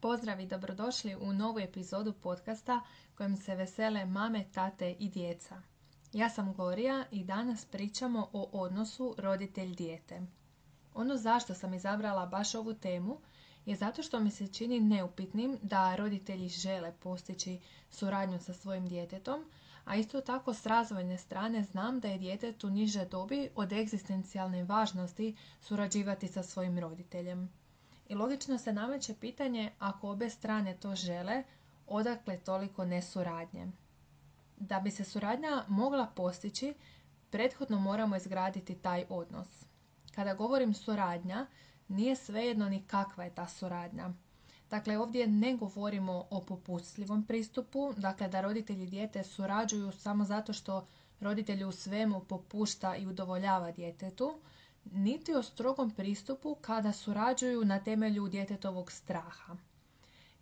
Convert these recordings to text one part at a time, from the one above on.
Pozdrav i dobrodošli u novu epizodu podcasta kojim se vesele mame, tate i djeca. Ja sam Gloria i danas pričamo o odnosu roditelj-dijete. Ono zašto sam izabrala baš ovu temu je zato što mi se čini neupitnim da roditelji žele postići suradnju sa svojim djetetom, a isto tako s razvojne strane znam da je djetetu niže dobi od egzistencijalne važnosti surađivati sa svojim roditeljem. I logično se nameće pitanje ako obe strane to žele, odakle toliko nesuradnje. Da bi se suradnja mogla postići, prethodno moramo izgraditi taj odnos. Kada govorim suradnja, nije svejedno ni kakva je ta suradnja. Dakle, ovdje ne govorimo o popustljivom pristupu, dakle da roditelji dijete surađuju samo zato što roditelju u svemu popušta i udovoljava djetetu, niti o strogom pristupu kada surađuju na temelju djetetovog straha.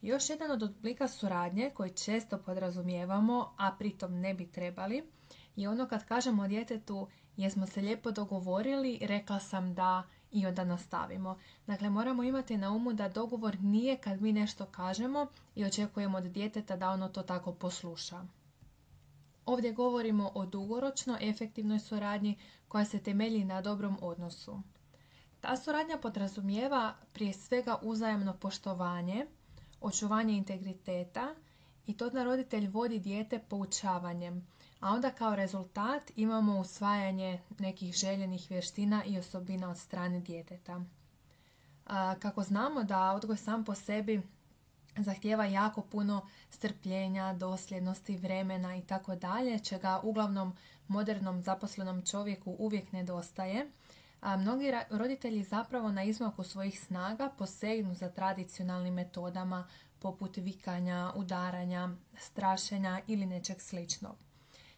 Još jedan od oblika suradnje koji često podrazumijevamo, a pritom ne bi trebali, je ono kad kažemo djetetu jesmo se lijepo dogovorili, rekla sam da i onda nastavimo. Dakle, moramo imati na umu da dogovor nije kad mi nešto kažemo i očekujemo od djeteta da ono to tako posluša. Ovdje govorimo o dugoročno efektivnoj suradnji koja se temelji na dobrom odnosu. Ta suradnja podrazumijeva prije svega uzajamno poštovanje, očuvanje integriteta i to da roditelj vodi dijete poučavanjem, a onda kao rezultat imamo usvajanje nekih željenih vještina i osobina od strane djeteta. Kako znamo da odgoj sam po sebi zahtjeva jako puno strpljenja, dosljednosti, vremena i tako dalje, čega uglavnom modernom zaposlenom čovjeku uvijek nedostaje. A mnogi roditelji zapravo na izmaku svojih snaga posegnu za tradicionalnim metodama poput vikanja, udaranja, strašenja ili nečeg sličnog.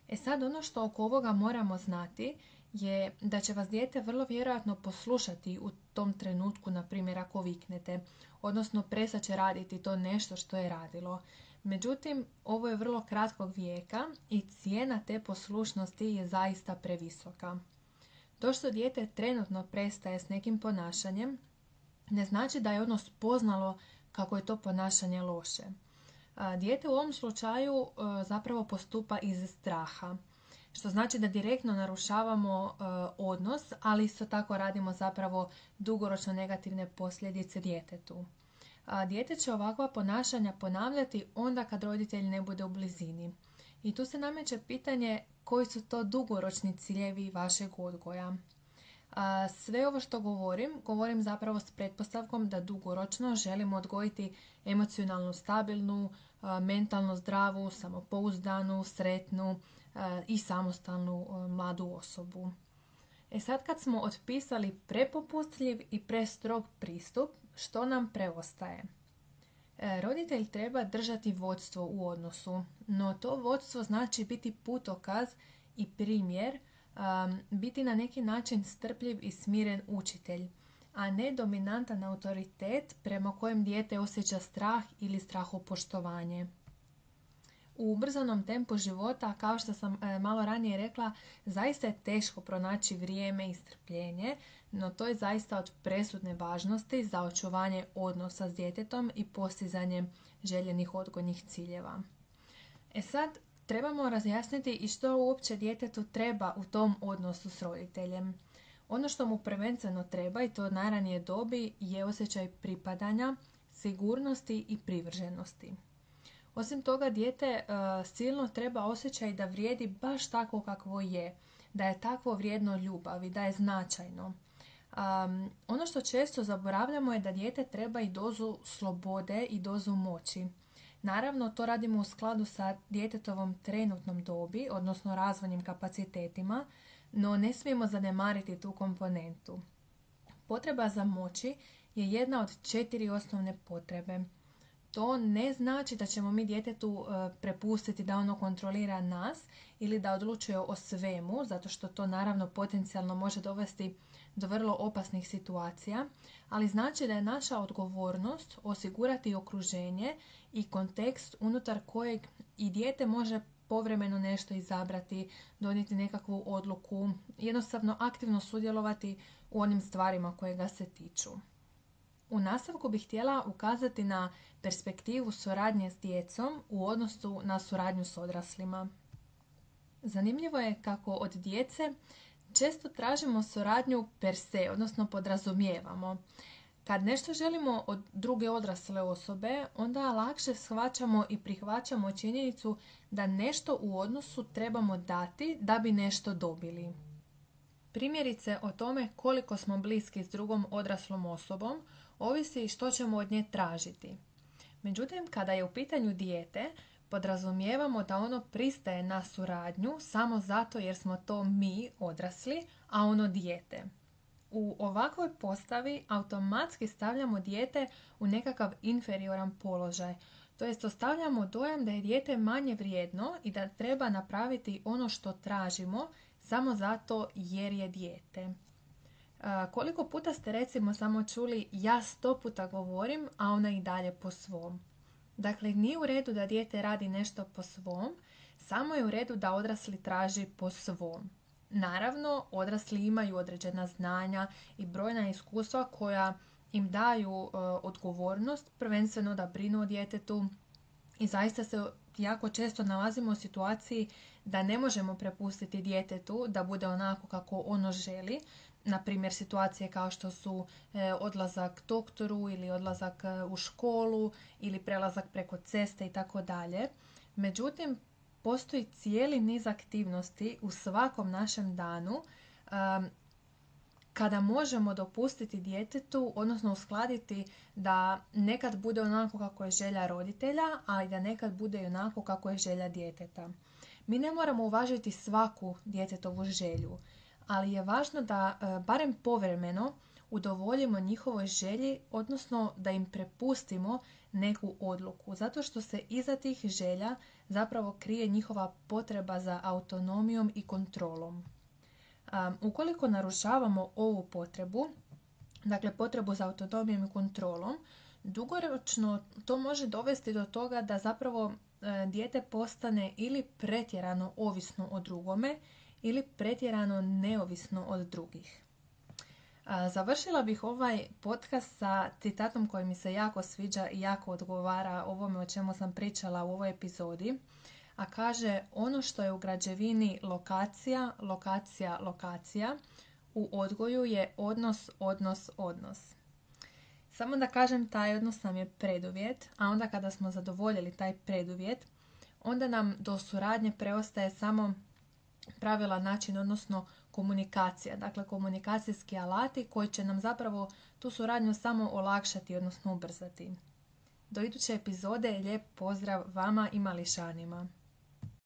E sad ono što oko ovoga moramo znati je da će vas dijete vrlo vjerojatno poslušati u tom trenutku, na primjer ako viknete, odnosno prestat će raditi to nešto što je radilo. Međutim, ovo je vrlo kratkog vijeka i cijena te poslušnosti je zaista previsoka. To što dijete trenutno prestaje s nekim ponašanjem ne znači da je ono spoznalo kako je to ponašanje loše. Dijete u ovom slučaju e, zapravo postupa iz straha, što znači da direktno narušavamo e, odnos, ali isto tako radimo zapravo dugoročno negativne posljedice djetetu. Dijete će ovakva ponašanja ponavljati onda kad roditelj ne bude u blizini. I tu se nameće pitanje koji su to dugoročni ciljevi vašeg odgoja. Sve ovo što govorim, govorim zapravo s pretpostavkom da dugoročno želimo odgojiti emocionalno stabilnu, mentalno zdravu, samopouzdanu, sretnu i samostalnu mladu osobu. E sad kad smo otpisali prepopustljiv i prestrog pristup, što nam preostaje? E, roditelj treba držati vodstvo u odnosu, no to vodstvo znači biti putokaz i primjer, biti na neki način strpljiv i smiren učitelj, a ne dominantan autoritet prema kojem dijete osjeća strah ili strahopoštovanje. U ubrzanom tempu života, kao što sam e, malo ranije rekla, zaista je teško pronaći vrijeme i strpljenje, no to je zaista od presudne važnosti za očuvanje odnosa s djetetom i postizanje željenih odgojnih ciljeva. E sad, trebamo razjasniti i što uopće djetetu treba u tom odnosu s roditeljem. Ono što mu prvenstveno treba i to od najranije dobi je osjećaj pripadanja, sigurnosti i privrženosti. Osim toga, dijete uh, silno treba osjećaj da vrijedi baš tako kakvo je, da je takvo vrijedno ljubavi, da je značajno. Um, ono što često zaboravljamo je da dijete treba i dozu slobode i dozu moći. Naravno, to radimo u skladu sa djetetovom trenutnom dobi, odnosno razvojnim kapacitetima, no ne smijemo zanemariti tu komponentu. Potreba za moći je jedna od četiri osnovne potrebe. To ne znači da ćemo mi djetetu e, prepustiti da ono kontrolira nas ili da odlučuje o svemu, zato što to naravno potencijalno može dovesti do vrlo opasnih situacija, ali znači da je naša odgovornost osigurati okruženje i kontekst unutar kojeg i dijete može povremeno nešto izabrati, donijeti nekakvu odluku, jednostavno aktivno sudjelovati u onim stvarima koje ga se tiču. U nastavku bih htjela ukazati na perspektivu suradnje s djecom u odnosu na suradnju s odraslima. Zanimljivo je kako od djece često tražimo suradnju per se, odnosno podrazumijevamo. Kad nešto želimo od druge odrasle osobe, onda lakše shvaćamo i prihvaćamo činjenicu da nešto u odnosu trebamo dati da bi nešto dobili. Primjerice o tome koliko smo bliski s drugom odraslom osobom ovisi što ćemo od nje tražiti. Međutim, kada je u pitanju dijete, podrazumijevamo da ono pristaje na suradnju samo zato jer smo to mi odrasli, a ono dijete. U ovakvoj postavi automatski stavljamo dijete u nekakav inferioran položaj, to jest ostavljamo dojam da je dijete manje vrijedno i da treba napraviti ono što tražimo samo zato jer je dijete. Koliko puta ste recimo samo čuli ja sto puta govorim, a ona i dalje po svom. Dakle, nije u redu da dijete radi nešto po svom, samo je u redu da odrasli traži po svom. Naravno, odrasli imaju određena znanja i brojna iskustva koja im daju e, odgovornost, prvenstveno da brinu o djetetu i zaista se jako često nalazimo u situaciji da ne možemo prepustiti djetetu da bude onako kako ono želi. Na primjer situacije kao što su e, odlazak doktoru ili odlazak e, u školu ili prelazak preko ceste i tako dalje. Međutim, postoji cijeli niz aktivnosti u svakom našem danu kada možemo dopustiti djetetu, odnosno uskladiti da nekad bude onako kako je želja roditelja, ali da nekad bude i onako kako je želja djeteta. Mi ne moramo uvažiti svaku djetetovu želju, ali je važno da e, barem povremeno udovoljimo njihovoj želji, odnosno da im prepustimo neku odluku, zato što se iza tih želja zapravo krije njihova potreba za autonomijom i kontrolom. Um, ukoliko narušavamo ovu potrebu, dakle potrebu za autonomijom i kontrolom, dugoročno to može dovesti do toga da zapravo e, dijete postane ili pretjerano ovisno o drugome ili pretjerano neovisno od drugih. Završila bih ovaj podcast sa citatom koji mi se jako sviđa i jako odgovara ovome o čemu sam pričala u ovoj epizodi a kaže ono što je u građevini lokacija, lokacija, lokacija, u odgoju je odnos, odnos, odnos. Samo da kažem, taj odnos nam je preduvjet, a onda kada smo zadovoljili taj preduvjet, onda nam do suradnje preostaje samo pravila način, odnosno komunikacija. Dakle, komunikacijski alati koji će nam zapravo tu suradnju samo olakšati, odnosno ubrzati. Do iduće epizode lijep pozdrav vama i mališanima.